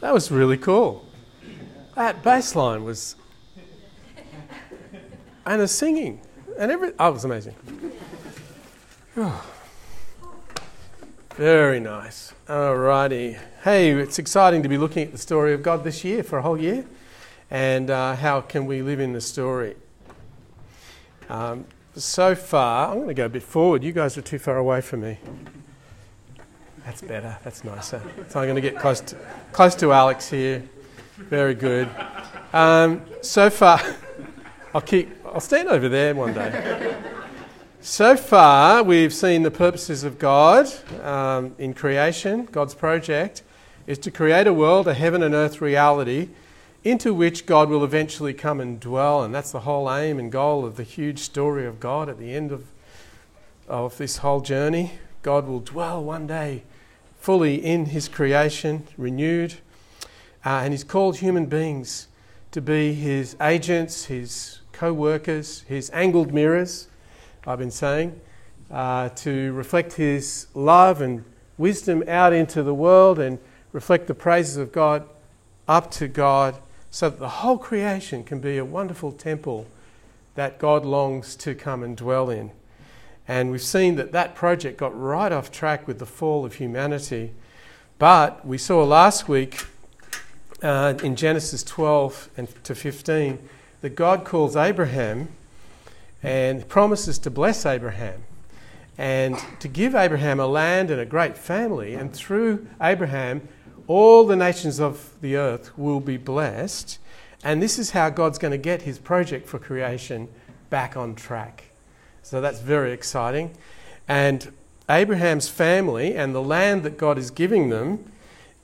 That was really cool. That bass line was. And the singing. And every. Oh, was amazing. Very nice. Alrighty. Hey, it's exciting to be looking at the story of God this year for a whole year. And uh, how can we live in the story? Um, so far, I'm going to go a bit forward. You guys are too far away from me. That's better. That's nicer. So I'm going to get close to, close to Alex here. Very good. Um, so far, I'll keep. I'll stand over there one day. So far, we've seen the purposes of God um, in creation. God's project is to create a world, a heaven and earth reality, into which God will eventually come and dwell. And that's the whole aim and goal of the huge story of God at the end of, of this whole journey. God will dwell one day fully in his creation, renewed. Uh, and he's called human beings to be his agents, his co workers, his angled mirrors, I've been saying, uh, to reflect his love and wisdom out into the world and reflect the praises of God up to God so that the whole creation can be a wonderful temple that God longs to come and dwell in. And we've seen that that project got right off track with the fall of humanity. But we saw last week uh, in Genesis 12 and to 15 that God calls Abraham and promises to bless Abraham and to give Abraham a land and a great family. And through Abraham, all the nations of the earth will be blessed. And this is how God's going to get his project for creation back on track. So that's very exciting. And Abraham's family and the land that God is giving them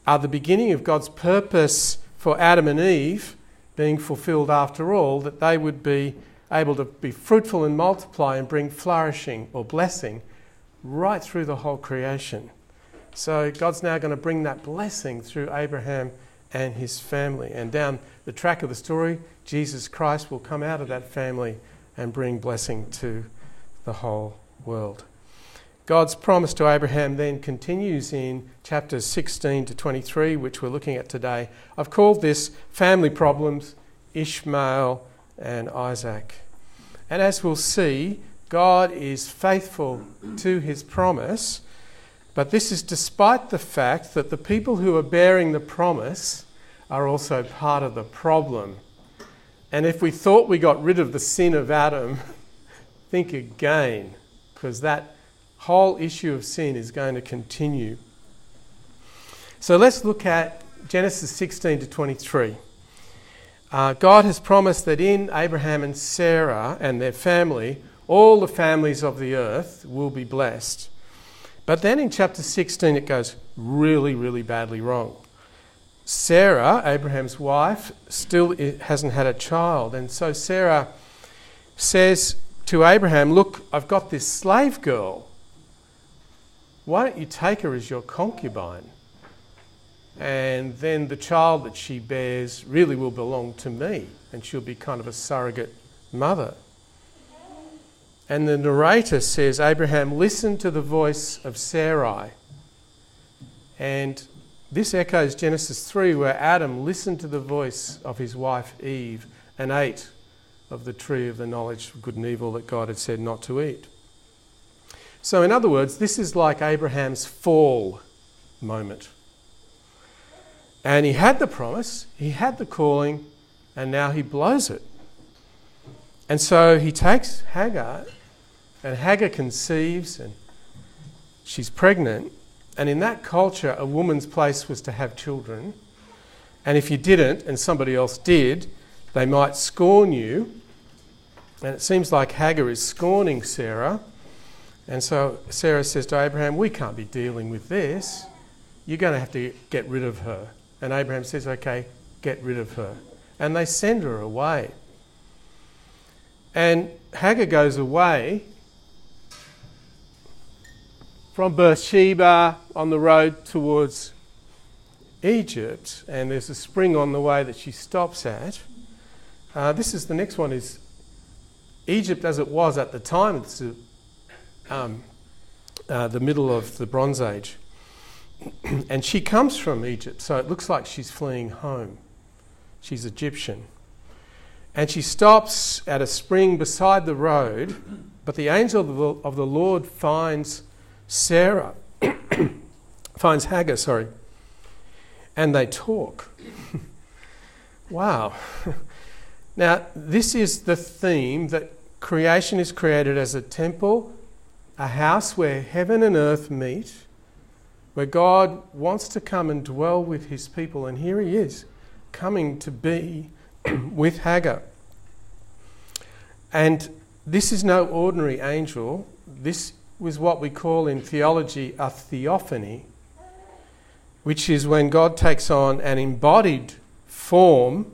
are the beginning of God's purpose for Adam and Eve being fulfilled after all, that they would be able to be fruitful and multiply and bring flourishing or blessing right through the whole creation. So God's now going to bring that blessing through Abraham and his family. And down the track of the story, Jesus Christ will come out of that family and bring blessing to the whole world. God's promise to Abraham then continues in chapters 16 to 23, which we're looking at today. I've called this Family Problems Ishmael and Isaac. And as we'll see, God is faithful to his promise, but this is despite the fact that the people who are bearing the promise are also part of the problem. And if we thought we got rid of the sin of Adam, think again, because that whole issue of sin is going to continue. So let's look at Genesis 16 to 23. Uh, God has promised that in Abraham and Sarah and their family, all the families of the earth will be blessed. But then in chapter 16, it goes really, really badly wrong. Sarah, Abraham's wife, still hasn't had a child. And so Sarah says to Abraham, Look, I've got this slave girl. Why don't you take her as your concubine? And then the child that she bears really will belong to me, and she'll be kind of a surrogate mother. And the narrator says, Abraham listened to the voice of Sarai. And this echoes Genesis 3, where Adam listened to the voice of his wife Eve and ate of the tree of the knowledge of good and evil that God had said not to eat. So, in other words, this is like Abraham's fall moment. And he had the promise, he had the calling, and now he blows it. And so he takes Hagar, and Hagar conceives, and she's pregnant. And in that culture, a woman's place was to have children. And if you didn't, and somebody else did, they might scorn you and it seems like Hagar is scorning Sarah. And so Sarah says to Abraham, We can't be dealing with this. You're going to have to get rid of her. And Abraham says, Okay, get rid of her. And they send her away. And Hagar goes away from Beersheba on the road towards Egypt. And there's a spring on the way that she stops at. Uh, this is the next one is Egypt, as it was at the time, it's um, uh, the middle of the Bronze Age. and she comes from Egypt, so it looks like she's fleeing home. She's Egyptian. And she stops at a spring beside the road, but the angel of the, of the Lord finds Sarah, finds Hagar, sorry, and they talk. wow. now, this is the theme that creation is created as a temple, a house where heaven and earth meet, where God wants to come and dwell with his people, and here he is coming to be with Hagar. And this is no ordinary angel. This was what we call in theology a theophany, which is when God takes on an embodied form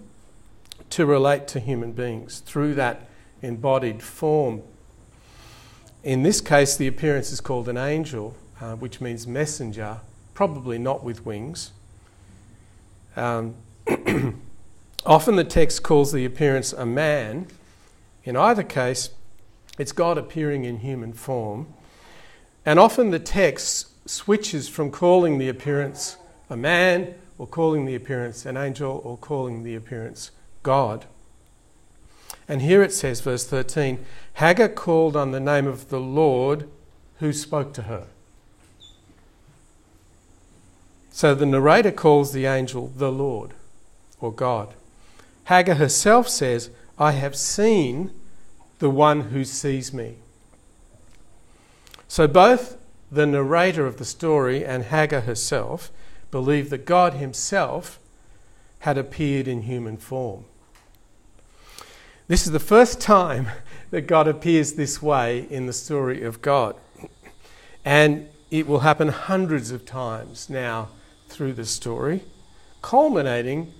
to relate to human beings through that embodied form. In this case, the appearance is called an angel, uh, which means messenger, probably not with wings. Um, often the text calls the appearance a man. In either case, it's God appearing in human form. And often the text switches from calling the appearance a man, or calling the appearance an angel, or calling the appearance God. And here it says, verse 13 Hagar called on the name of the Lord who spoke to her. So the narrator calls the angel the Lord or God. Hagar herself says, I have seen the one who sees me. So both the narrator of the story and Hagar herself believe that God himself had appeared in human form. This is the first time that God appears this way in the story of God. And it will happen hundreds of times now through the story, culminating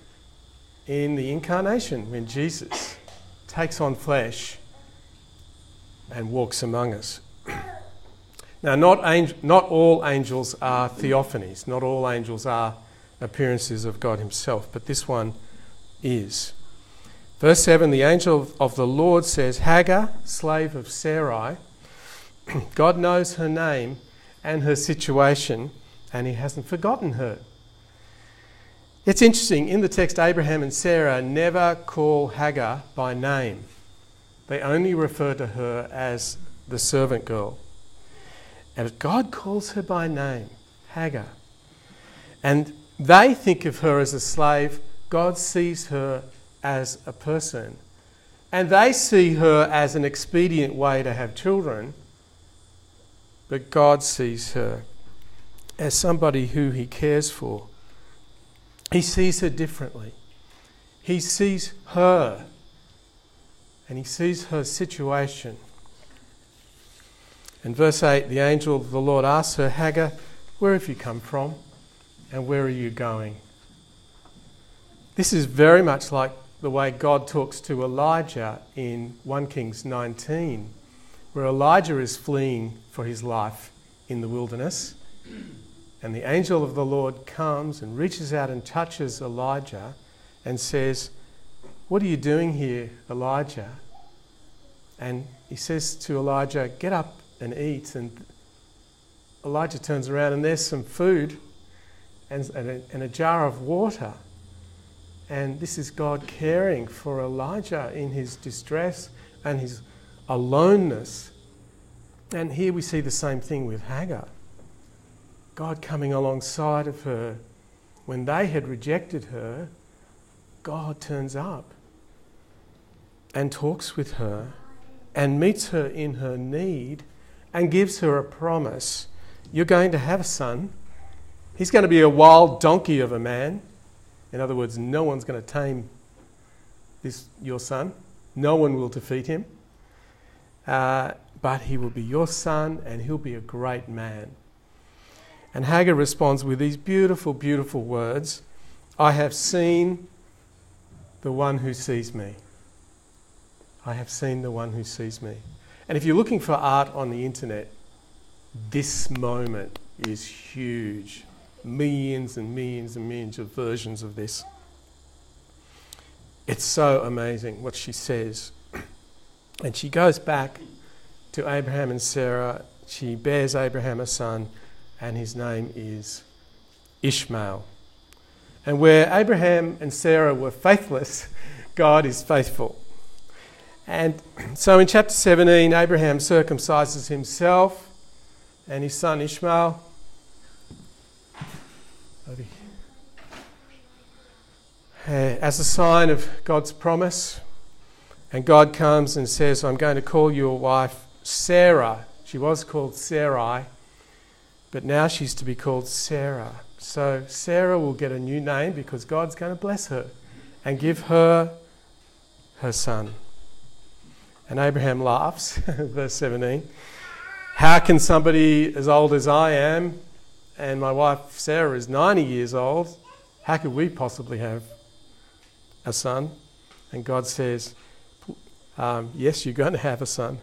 in the incarnation when Jesus takes on flesh and walks among us. Now, not, angel, not all angels are theophanies, not all angels are appearances of God Himself, but this one is. Verse 7 the angel of the Lord says, Hagar, slave of Sarai, God knows her name and her situation, and He hasn't forgotten her. It's interesting, in the text, Abraham and Sarah never call Hagar by name, they only refer to her as the servant girl. And God calls her by name, Hagar. And they think of her as a slave, God sees her as a person. And they see her as an expedient way to have children, but God sees her as somebody who he cares for. He sees her differently. He sees her and he sees her situation. In verse 8, the angel of the Lord asks her, Hagar, where have you come from and where are you going? This is very much like the way God talks to Elijah in 1 Kings 19, where Elijah is fleeing for his life in the wilderness. And the angel of the Lord comes and reaches out and touches Elijah and says, What are you doing here, Elijah? And he says to Elijah, Get up and eat. And Elijah turns around and there's some food and, and, a, and a jar of water. And this is God caring for Elijah in his distress and his aloneness. And here we see the same thing with Hagar. God coming alongside of her. When they had rejected her, God turns up and talks with her and meets her in her need and gives her a promise. You're going to have a son. He's going to be a wild donkey of a man. In other words, no one's going to tame this your son. No one will defeat him. Uh, but he will be your son and he'll be a great man. And Hagar responds with these beautiful, beautiful words I have seen the one who sees me. I have seen the one who sees me. And if you're looking for art on the internet, this moment is huge. Millions and millions and millions of versions of this. It's so amazing what she says. And she goes back to Abraham and Sarah. She bears Abraham a son and his name is Ishmael. And where Abraham and Sarah were faithless, God is faithful. And so in chapter 17, Abraham circumcises himself and his son Ishmael. Uh, as a sign of God's promise. And God comes and says, I'm going to call your wife Sarah. She was called Sarai, but now she's to be called Sarah. So Sarah will get a new name because God's going to bless her and give her her son. And Abraham laughs, verse 17. How can somebody as old as I am and my wife Sarah is 90 years old, how could we possibly have a son? And God says, um, Yes, you're going to have a son.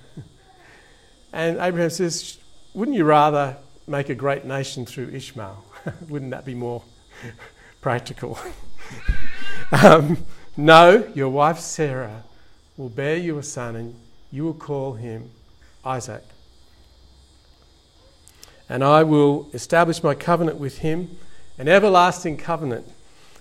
and Abraham says, Wouldn't you rather make a great nation through Ishmael? Wouldn't that be more practical? um, no, your wife Sarah will bear you a son, and you will call him Isaac. And I will establish my covenant with him, an everlasting covenant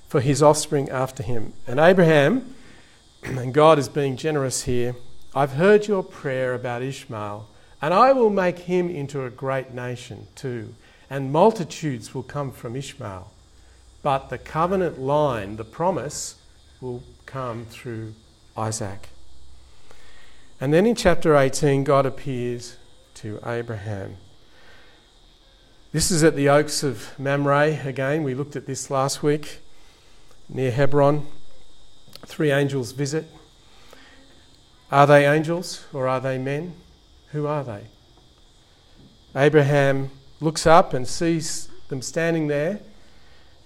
for his offspring after him. And Abraham, and God is being generous here, I've heard your prayer about Ishmael, and I will make him into a great nation too, and multitudes will come from Ishmael. But the covenant line, the promise, will come through Isaac. And then in chapter 18, God appears to Abraham. This is at the Oaks of Mamre again. We looked at this last week near Hebron. Three angels visit. Are they angels or are they men? Who are they? Abraham looks up and sees them standing there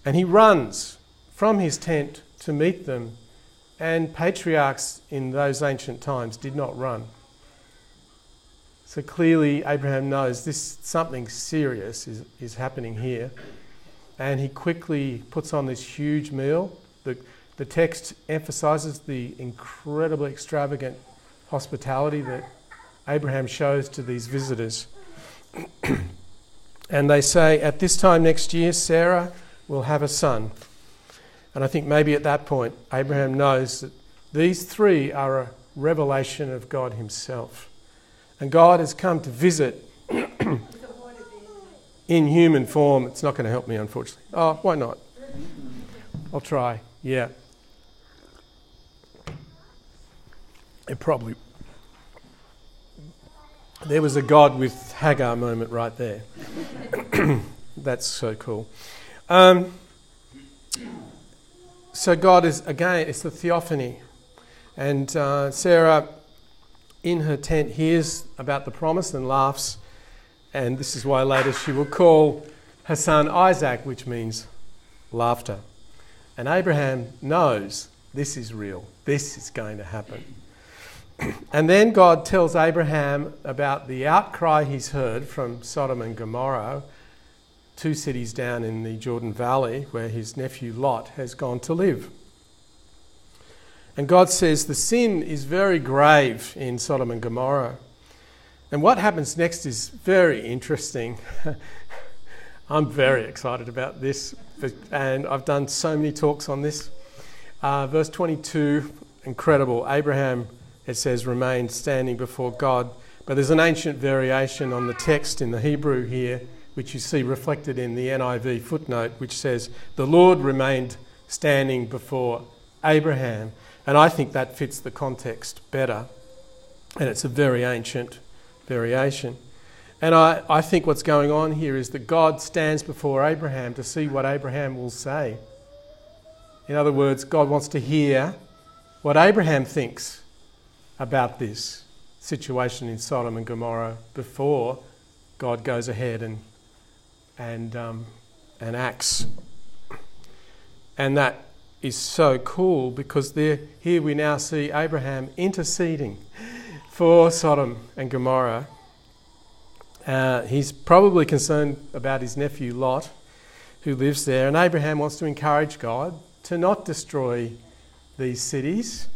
and he runs from his tent to meet them and patriarchs in those ancient times did not run. So clearly, Abraham knows this something serious is, is happening here. And he quickly puts on this huge meal. The, the text emphasizes the incredibly extravagant hospitality that Abraham shows to these visitors. and they say, At this time next year, Sarah will have a son. And I think maybe at that point, Abraham knows that these three are a revelation of God Himself. And God has come to visit in human form. It's not going to help me, unfortunately. Oh, why not? I'll try. Yeah. It probably. There was a God with Hagar moment right there. That's so cool. Um, so God is again, it's the theophany, and uh, Sarah, in her tent, hears about the promise and laughs, and this is why later she will call her son Isaac, which means laughter. And Abraham knows this is real. This is going to happen. And then God tells Abraham about the outcry he's heard from Sodom and Gomorrah two cities down in the Jordan Valley where his nephew Lot has gone to live. And God says the sin is very grave in Sodom and Gomorrah. And what happens next is very interesting. I'm very excited about this, and I've done so many talks on this. Uh, verse 22, incredible. Abraham, it says, remained standing before God. But there's an ancient variation on the text in the Hebrew here which you see reflected in the NIV footnote, which says, The Lord remained standing before Abraham. And I think that fits the context better. And it's a very ancient variation. And I, I think what's going on here is that God stands before Abraham to see what Abraham will say. In other words, God wants to hear what Abraham thinks about this situation in Sodom and Gomorrah before God goes ahead and and, um, and Acts. And that is so cool because there, here we now see Abraham interceding for Sodom and Gomorrah. Uh, he's probably concerned about his nephew Lot, who lives there, and Abraham wants to encourage God to not destroy these cities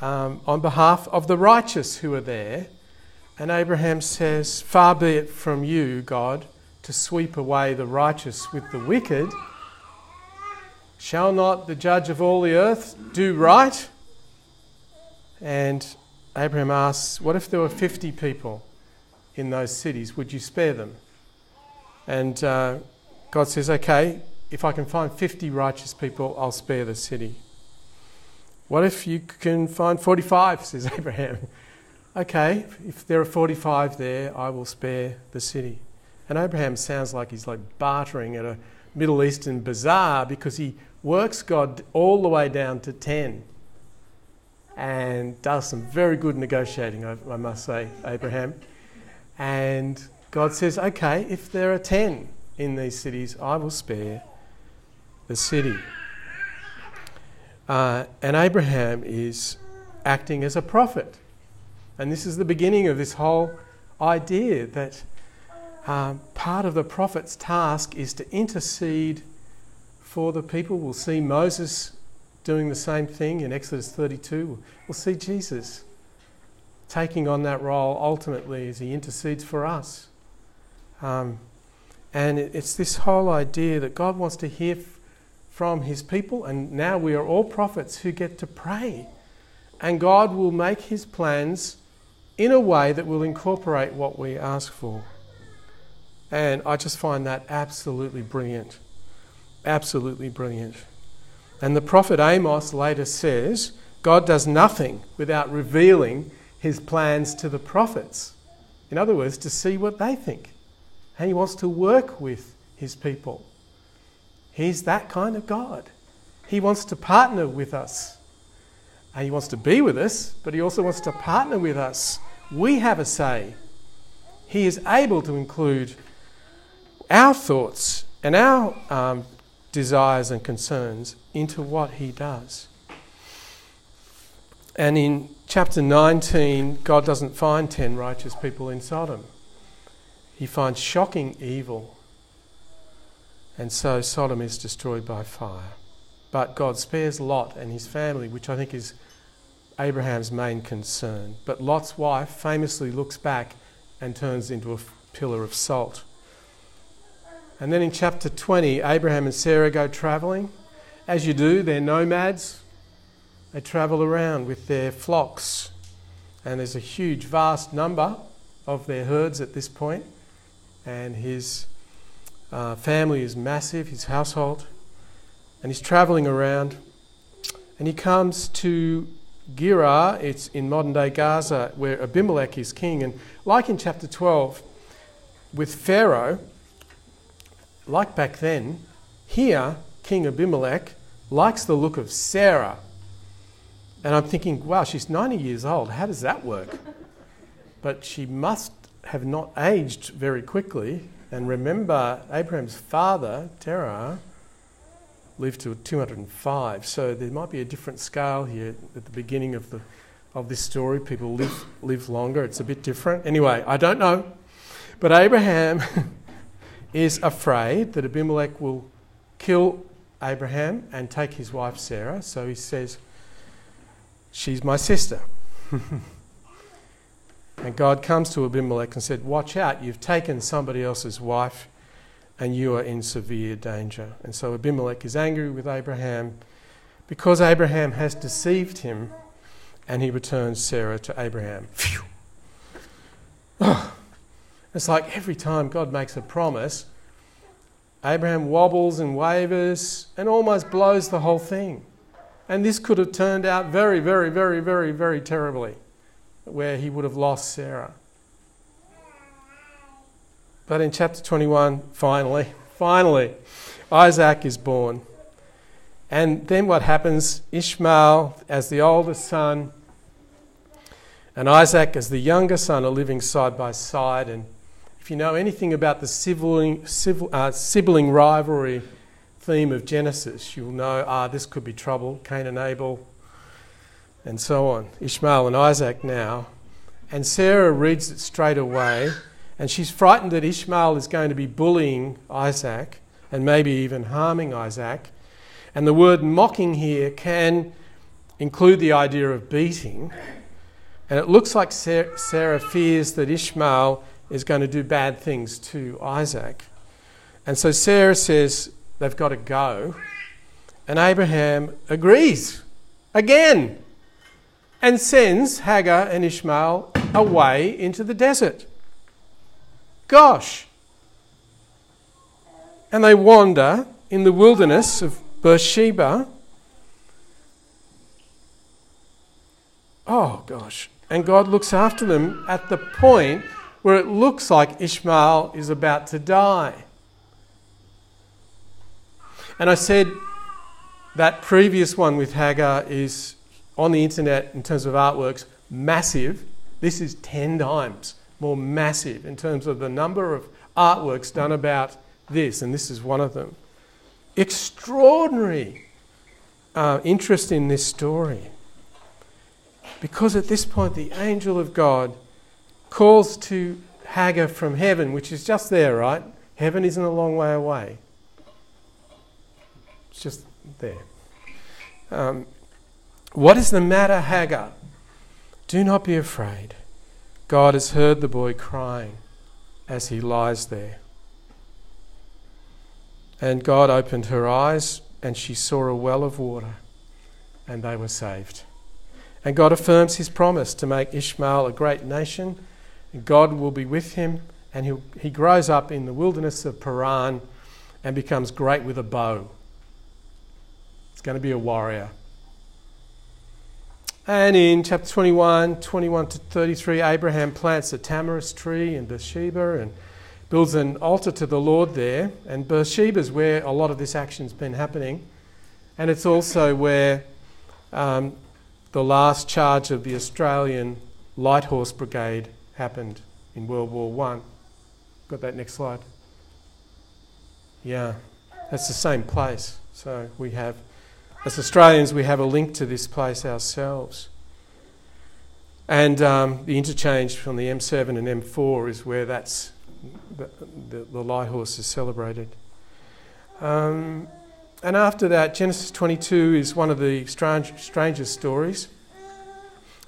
um, on behalf of the righteous who are there. And Abraham says, Far be it from you, God, to sweep away the righteous with the wicked, Shall not the judge of all the earth do right? And Abraham asks, What if there were 50 people in those cities? Would you spare them? And uh, God says, Okay, if I can find 50 righteous people, I'll spare the city. What if you can find 45, says Abraham? okay, if there are 45 there, I will spare the city. And Abraham sounds like he's like bartering at a Middle Eastern bazaar because he works God all the way down to 10 and does some very good negotiating, I, must say, Abraham. And God says, okay, if there are 10 in these cities, I will spare the city. Uh, and Abraham is acting as a prophet. And this is the beginning of this whole idea that um, part of the prophet's task is to intercede for the people. We'll see Moses doing the same thing in Exodus 32. We'll see Jesus taking on that role ultimately as he intercedes for us. Um, and it's this whole idea that God wants to hear from his people, and now we are all prophets who get to pray. And God will make his plans in a way that will incorporate what we ask for. And I just find that absolutely brilliant. Absolutely brilliant. And the prophet Amos later says God does nothing without revealing his plans to the prophets. In other words, to see what they think. And he wants to work with his people. He's that kind of God. He wants to partner with us. And he wants to be with us, but he also wants to partner with us. We have a say. He is able to include our thoughts and our um, desires and concerns into what he does. And in chapter 19, God doesn't find 10 righteous people in Sodom, he finds shocking evil. And so Sodom is destroyed by fire. But God spares Lot and his family, which I think is Abraham's main concern. But Lot's wife famously looks back and turns into a pillar of salt. And then in chapter 20, Abraham and Sarah go travelling. As you do, they're nomads. They travel around with their flocks. And there's a huge, vast number of their herds at this point. And his uh, family is massive, his household. And he's travelling around. And he comes to Gerar, it's in modern day Gaza, where Abimelech is king. And like in chapter 12, with Pharaoh, like back then, here, King Abimelech likes the look of Sarah. And I'm thinking, wow, she's 90 years old. How does that work? But she must have not aged very quickly. And remember, Abraham's father, Terah, lived to 205. So there might be a different scale here at the beginning of, the, of this story. People live, live longer. It's a bit different. Anyway, I don't know. But Abraham is afraid that Abimelech will kill Abraham and take his wife Sarah. So he says, She's my sister. and God comes to Abimelech and said, Watch out, you've taken somebody else's wife and you are in severe danger. And so Abimelech is angry with Abraham because Abraham has deceived him and he returns Sarah to Abraham. Phew. Oh, it's like every time God makes a promise, Abraham wobbles and wavers and almost blows the whole thing. And this could have turned out very, very, very, very, very terribly, where he would have lost Sarah. But in chapter 21, finally, finally, Isaac is born. And then what happens? Ishmael, as the oldest son, and Isaac, as the younger son, are living side by side. And if you know anything about the sibling, uh, sibling rivalry theme of Genesis, you'll know, ah, this could be trouble. Cain and Abel, and so on. Ishmael and Isaac now. And Sarah reads it straight away, and she's frightened that Ishmael is going to be bullying Isaac and maybe even harming Isaac. And the word mocking here can include the idea of beating. And it looks like Sarah fears that Ishmael is going to do bad things to Isaac. And so Sarah says they've got to go And Abraham agrees again and sends Hagar and Ishmael away into the desert. Gosh. And they wander in the wilderness of Beersheba. Oh, gosh. And God looks after them at the point where it looks like Ishmael is about to die. And I said that previous one with Hagar is on the internet in terms of artworks massive. This is 10 times more massive in terms of the number of artworks done about this, and this is one of them. Extraordinary uh, interest in this story. Because at this point, the angel of God calls to Hagar from heaven, which is just there, right? Heaven isn't a long way away, it's just there. Um, what is the matter, Hagar? Do not be afraid. God has heard the boy crying as he lies there. And God opened her eyes, and she saw a well of water, and they were saved. And God affirms his promise to make Ishmael a great nation. God will be with him, and he he grows up in the wilderness of Paran and becomes great with a bow. He's going to be a warrior. And in chapter 21, 21 to 33, Abraham plants a tamarisk tree in Beersheba and builds an altar to the Lord there. And Beersheba is where a lot of this action's been happening. And it's also where um, the last charge of the Australian Light Horse Brigade happened in World War One. Got that next slide? Yeah, that's the same place. So we have as Australians, we have a link to this place ourselves. And um, the interchange from the M7 and M4 is where that's the, the, the horse is celebrated. Um, and after that, Genesis 22 is one of the strange, strangest stories.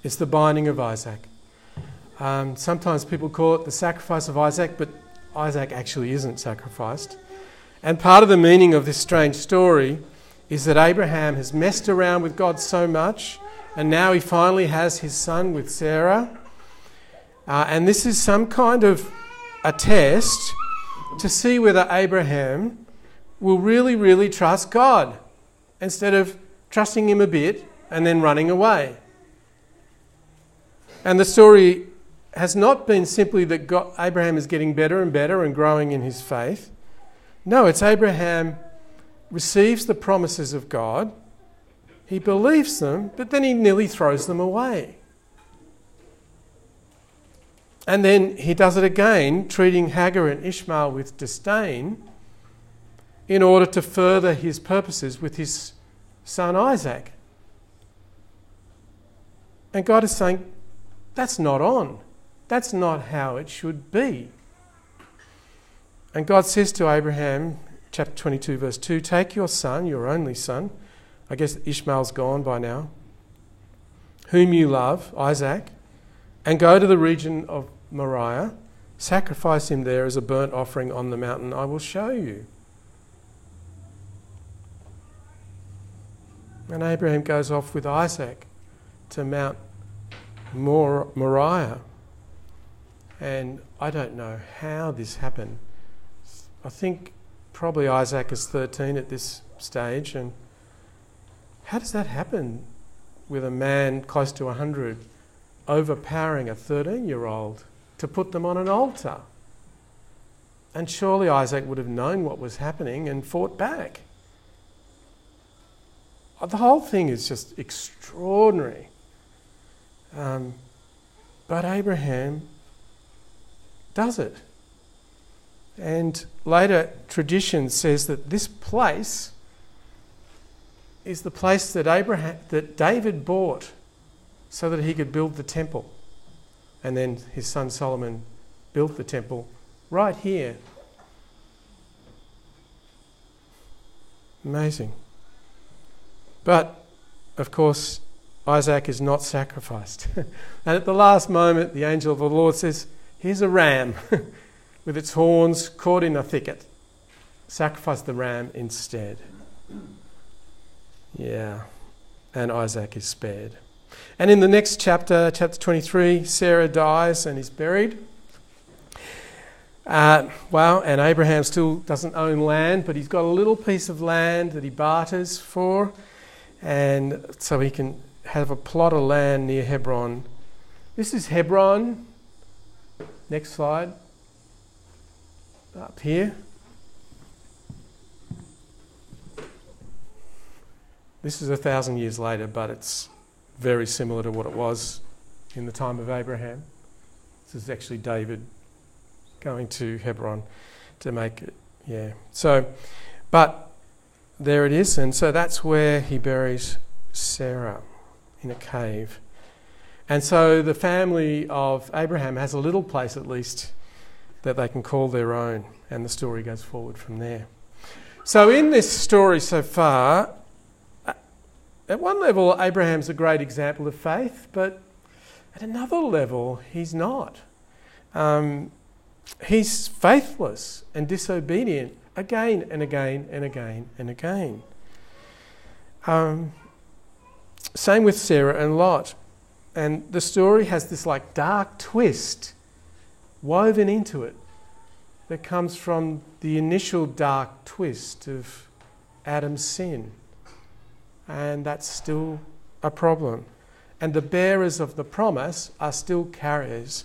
It's the binding of Isaac. Um, sometimes people call it the sacrifice of Isaac, but Isaac actually isn't sacrificed. And part of the meaning of this strange story is that Abraham has messed around with God so much, and now he finally has his son with Sarah. Uh, and this is some kind of a test to see whether Abraham will really, really trust God instead of trusting him a bit and then running away. And the story has not been simply that God, Abraham is getting better and better and growing in his faith. No, it's Abraham receives the promises of God, he believes them, but then he nearly throws them away. And then he does it again, treating Hagar and Ishmael with disdain in order to further his purposes with his son Isaac. And God is saying, that's not on. That's not how it should be. And God says to Abraham chapter 22, verse 2 Take your son, your only son, I guess Ishmael's gone by now, whom you love, Isaac, and go to the region of Moriah, sacrifice him there as a burnt offering on the mountain I will show you. And Abraham goes off with Isaac to Mount Mor- Moriah. And I don't know how this happened. I think probably Isaac is 13 at this stage. And how does that happen with a man close to 100 overpowering a 13 year old to put them on an altar? And surely Isaac would have known what was happening and fought back. The whole thing is just extraordinary. Um, but Abraham does it. And later tradition says that this place is the place that Abraham that David bought so that he could build the temple. And then his son Solomon built the temple right here. Amazing. But of course, Isaac is not sacrificed. and at the last moment, the angel of the Lord says, Here's a ram. with its horns caught in a thicket. Sacrifice the ram instead. Yeah. And Isaac is spared. And in the next chapter, chapter 23, Sarah dies and is buried. Uh, well, and Abraham still doesn't own land, but he's got a little piece of land that he barters for, and so he can have a plot of land near Hebron. This is Hebron. Next slide. Up here. This is a thousand years later, but it's very similar to what it was in the time of Abraham. This is actually David going to Hebron to make it. Yeah. So, but there it is, and so that's where he buries Sarah in a cave. And so the family of Abraham has a little place at least that they can call their own, and the story goes forward from there. So, in this story so far, at one level, Abraham's a great example of faith, but at another level, he's not. Um, he's faithless and disobedient again and again and again and again. Um, same with Sarah and Lot. And the story has this like dark twist woven into it that comes from the initial dark twist of Adam's sin and that's still a problem. And the bearers of the promise are still carriers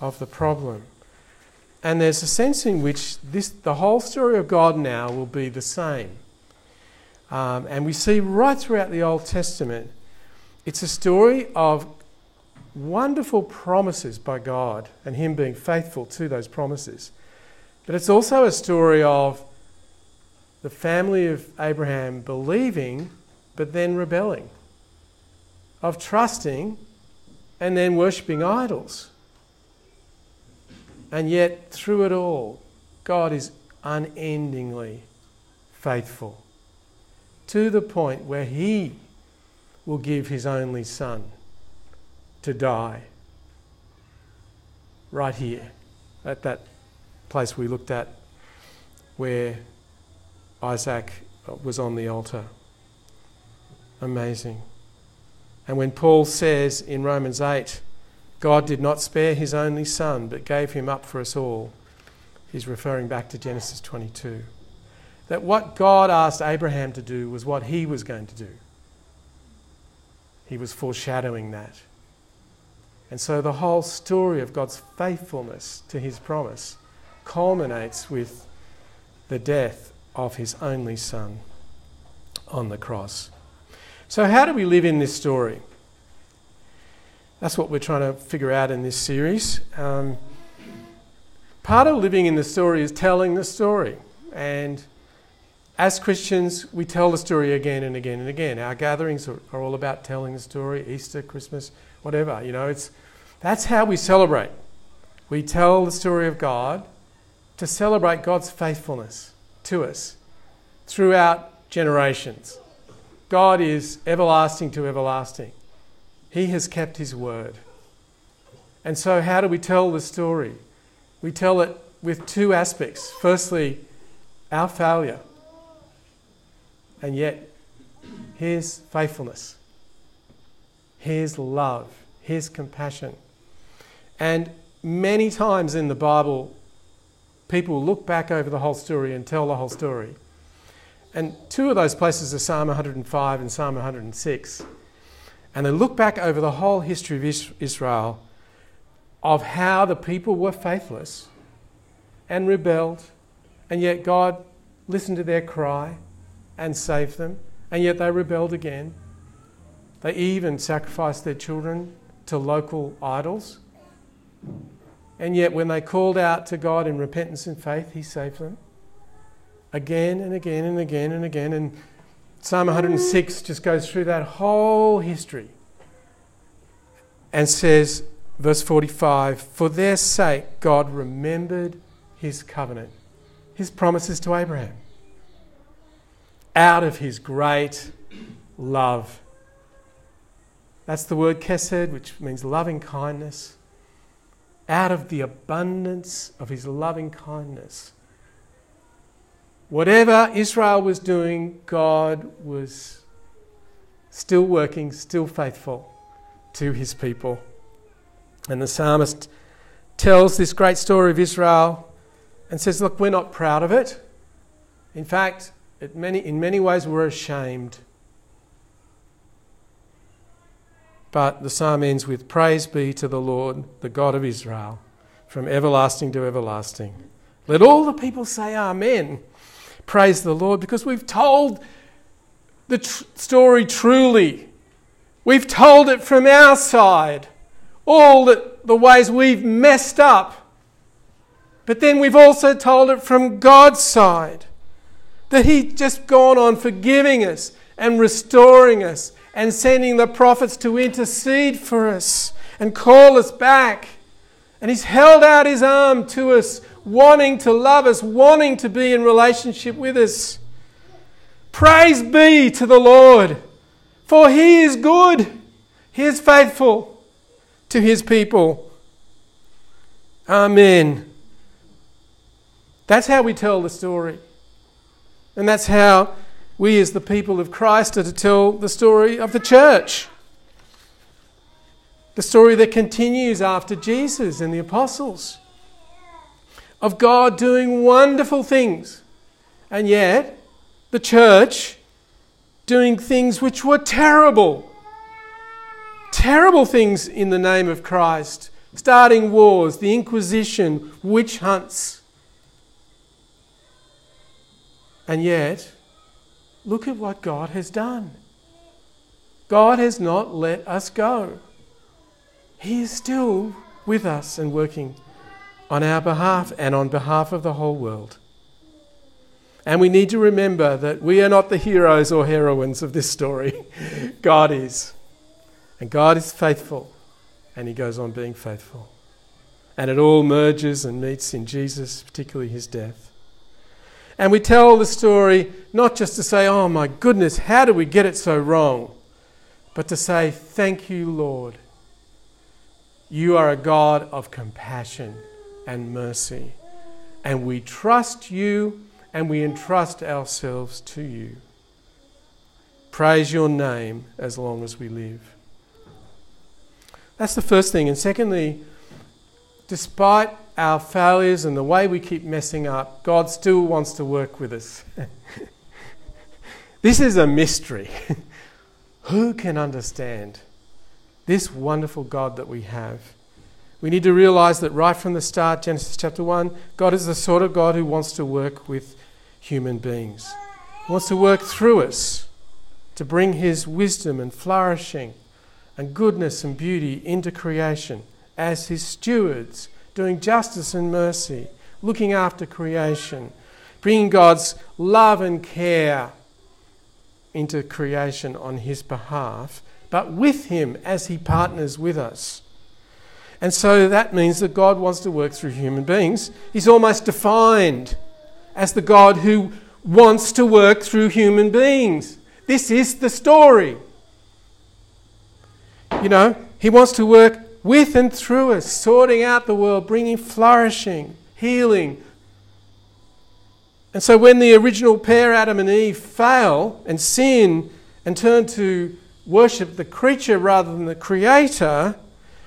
of the problem. And there's a sense in which this, the whole story of God now will be the same. Um, and we see right throughout the Old Testament, it's a story of wonderful promises by God and Him being faithful to those promises. But it's also a story of the family of Abraham believing but then rebelling, of trusting and then worshipping idols. And yet, through it all, God is unendingly faithful to the point where He will give His only Son to die right here at that place we looked at where Isaac was on the altar. Amazing. And when Paul says in Romans 8, God did not spare his only son, but gave him up for us all, he's referring back to Genesis 22. That what God asked Abraham to do was what he was going to do. He was foreshadowing that. And so the whole story of God's faithfulness to his promise culminates with the death of his only son on the cross. So, how do we live in this story? That's what we're trying to figure out in this series. Um, part of living in the story is telling the story. And as Christians, we tell the story again and again and again. Our gatherings are, are all about telling the story Easter, Christmas, whatever. You know, it's, that's how we celebrate. We tell the story of God to celebrate God's faithfulness to us throughout generations. God is everlasting to everlasting. He has kept his word. And so, how do we tell the story? We tell it with two aspects. Firstly, our failure, and yet his faithfulness, his love, his compassion. And many times in the Bible, people look back over the whole story and tell the whole story. And two of those places are Psalm 105 and Psalm 106. And they look back over the whole history of Israel of how the people were faithless and rebelled, and yet God listened to their cry and saved them, and yet they rebelled again. They even sacrificed their children to local idols. And yet, when they called out to God in repentance and faith, He saved them again and again and again and again. And Psalm 106 just goes through that whole history and says, verse 45 For their sake, God remembered his covenant, his promises to Abraham, out of his great love. That's the word kesed, which means loving kindness. Out of the abundance of his loving kindness Whatever Israel was doing, God was still working, still faithful to his people. And the psalmist tells this great story of Israel and says, Look, we're not proud of it. In fact, many, in many ways, we're ashamed. But the psalm ends with Praise be to the Lord, the God of Israel, from everlasting to everlasting. Let all the people say Amen. Praise the Lord, because we've told the tr- story truly. We've told it from our side, all the ways we've messed up. But then we've also told it from God's side that He's just gone on forgiving us and restoring us and sending the prophets to intercede for us and call us back. And He's held out His arm to us, wanting to love us, wanting to be in relationship with us. Praise be to the Lord, for He is good, He is faithful to His people. Amen. That's how we tell the story. And that's how we, as the people of Christ, are to tell the story of the church. The story that continues after Jesus and the apostles of God doing wonderful things, and yet the church doing things which were terrible. Terrible things in the name of Christ, starting wars, the Inquisition, witch hunts. And yet, look at what God has done. God has not let us go. He is still with us and working on our behalf and on behalf of the whole world. And we need to remember that we are not the heroes or heroines of this story. God is. And God is faithful. And He goes on being faithful. And it all merges and meets in Jesus, particularly His death. And we tell the story not just to say, oh my goodness, how did we get it so wrong? But to say, thank you, Lord. You are a God of compassion and mercy. And we trust you and we entrust ourselves to you. Praise your name as long as we live. That's the first thing. And secondly, despite our failures and the way we keep messing up, God still wants to work with us. this is a mystery. Who can understand this wonderful God that we have? We need to realize that right from the start, Genesis chapter 1, God is the sort of God who wants to work with human beings. He wants to work through us to bring His wisdom and flourishing and goodness and beauty into creation as His stewards doing justice and mercy, looking after creation, bringing God's love and care into creation on His behalf, but with Him as He partners with us. And so that means that God wants to work through human beings. He's almost defined as the God who wants to work through human beings. This is the story. You know, He wants to work with and through us, sorting out the world, bringing flourishing, healing. And so when the original pair, Adam and Eve, fail and sin and turn to worship the creature rather than the creator,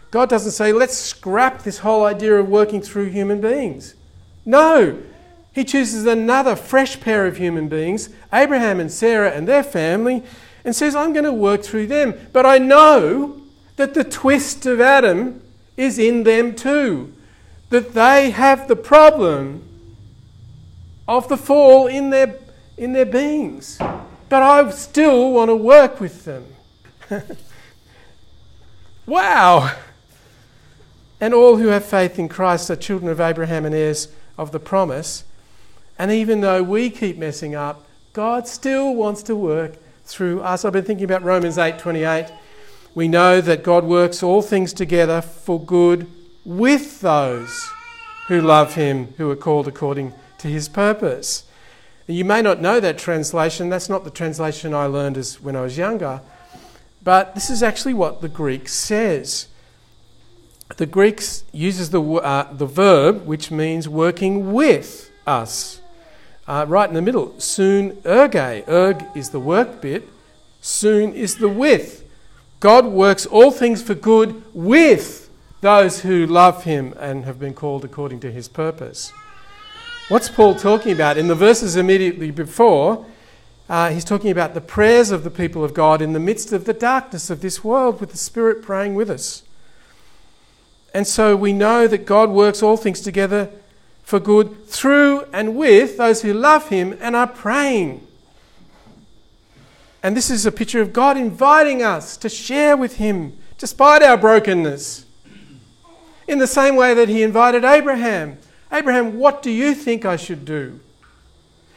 God doesn't say, let's scrap this whole idea of working through human beings. No, He chooses another fresh pair of human beings, Abraham and Sarah and their family, and says, I'm going to work through them. But I know that the twist of Adam is in them too. That they have the problem of the fall in their, in their beings. But I still want to work with them. wow! And all who have faith in Christ are children of Abraham and heirs of the promise. And even though we keep messing up, God still wants to work through us. I've been thinking about Romans 8 28 we know that God works all things together for good with those who love Him, who are called according to His purpose. You may not know that translation. That's not the translation I learned as when I was younger. But this is actually what the Greek says. The Greek uses the, uh, the verb which means working with us. Uh, right in the middle, soon erge. Erg is the work bit, soon is the with. God works all things for good with those who love him and have been called according to his purpose. What's Paul talking about? In the verses immediately before, uh, he's talking about the prayers of the people of God in the midst of the darkness of this world with the Spirit praying with us. And so we know that God works all things together for good through and with those who love him and are praying. And this is a picture of God inviting us to share with him despite our brokenness. In the same way that he invited Abraham Abraham, what do you think I should do?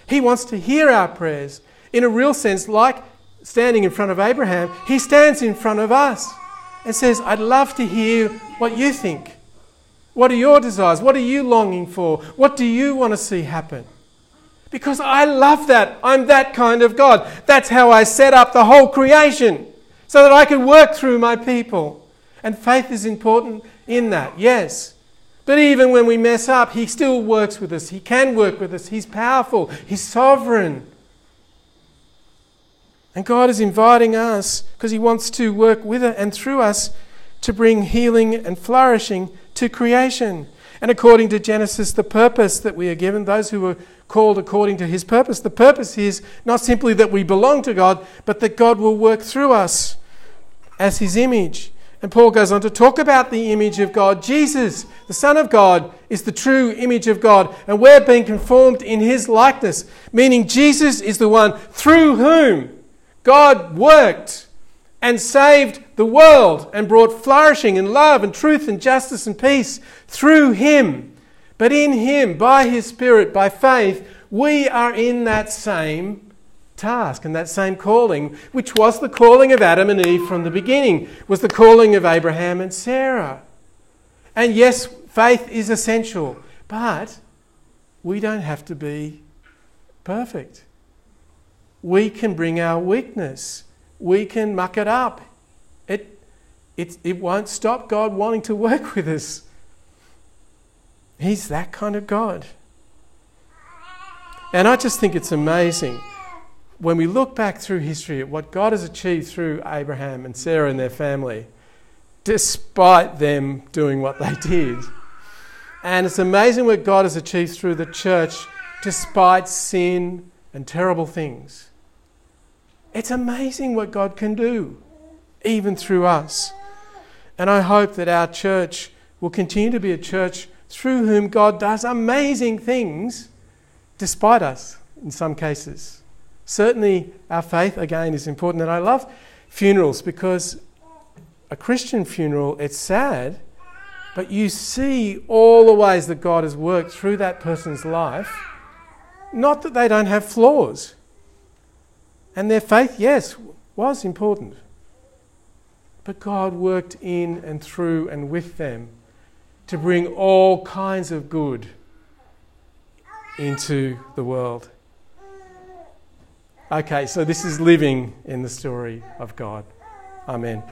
He wants to hear our prayers. In a real sense, like standing in front of Abraham, he stands in front of us and says, I'd love to hear what you think. What are your desires? What are you longing for? What do you want to see happen? Because I love that. I'm that kind of God. That's how I set up the whole creation so that I can work through my people. And faith is important in that, yes. But even when we mess up, He still works with us. He can work with us. He's powerful, He's sovereign. And God is inviting us because He wants to work with us and through us to bring healing and flourishing to creation. And according to Genesis, the purpose that we are given, those who are called according to his purpose, the purpose is not simply that we belong to God, but that God will work through us as his image. And Paul goes on to talk about the image of God. Jesus, the Son of God, is the true image of God, and we're being conformed in his likeness, meaning Jesus is the one through whom God worked and saved the world and brought flourishing and love and truth and justice and peace through him. But in him, by his Spirit, by faith, we are in that same task and that same calling, which was the calling of Adam and Eve from the beginning, was the calling of Abraham and Sarah. And yes, faith is essential, but we don't have to be perfect. We can bring our weakness we can muck it up. It, it, it won't stop God wanting to work with us. He's that kind of God. And I just think it's amazing when we look back through history at what God has achieved through Abraham and Sarah and their family, despite them doing what they did. And it's amazing what God has achieved through the church, despite sin and terrible things. It's amazing what God can do, even through us. And I hope that our church will continue to be a church through whom God does amazing things despite us in some cases. Certainly, our faith, again, is important. And I love funerals because a Christian funeral, it's sad, but you see all the ways that God has worked through that person's life. Not that they don't have flaws, and their faith, yes, was important. But God worked in and through and with them to bring all kinds of good into the world. Okay, so this is living in the story of God. Amen.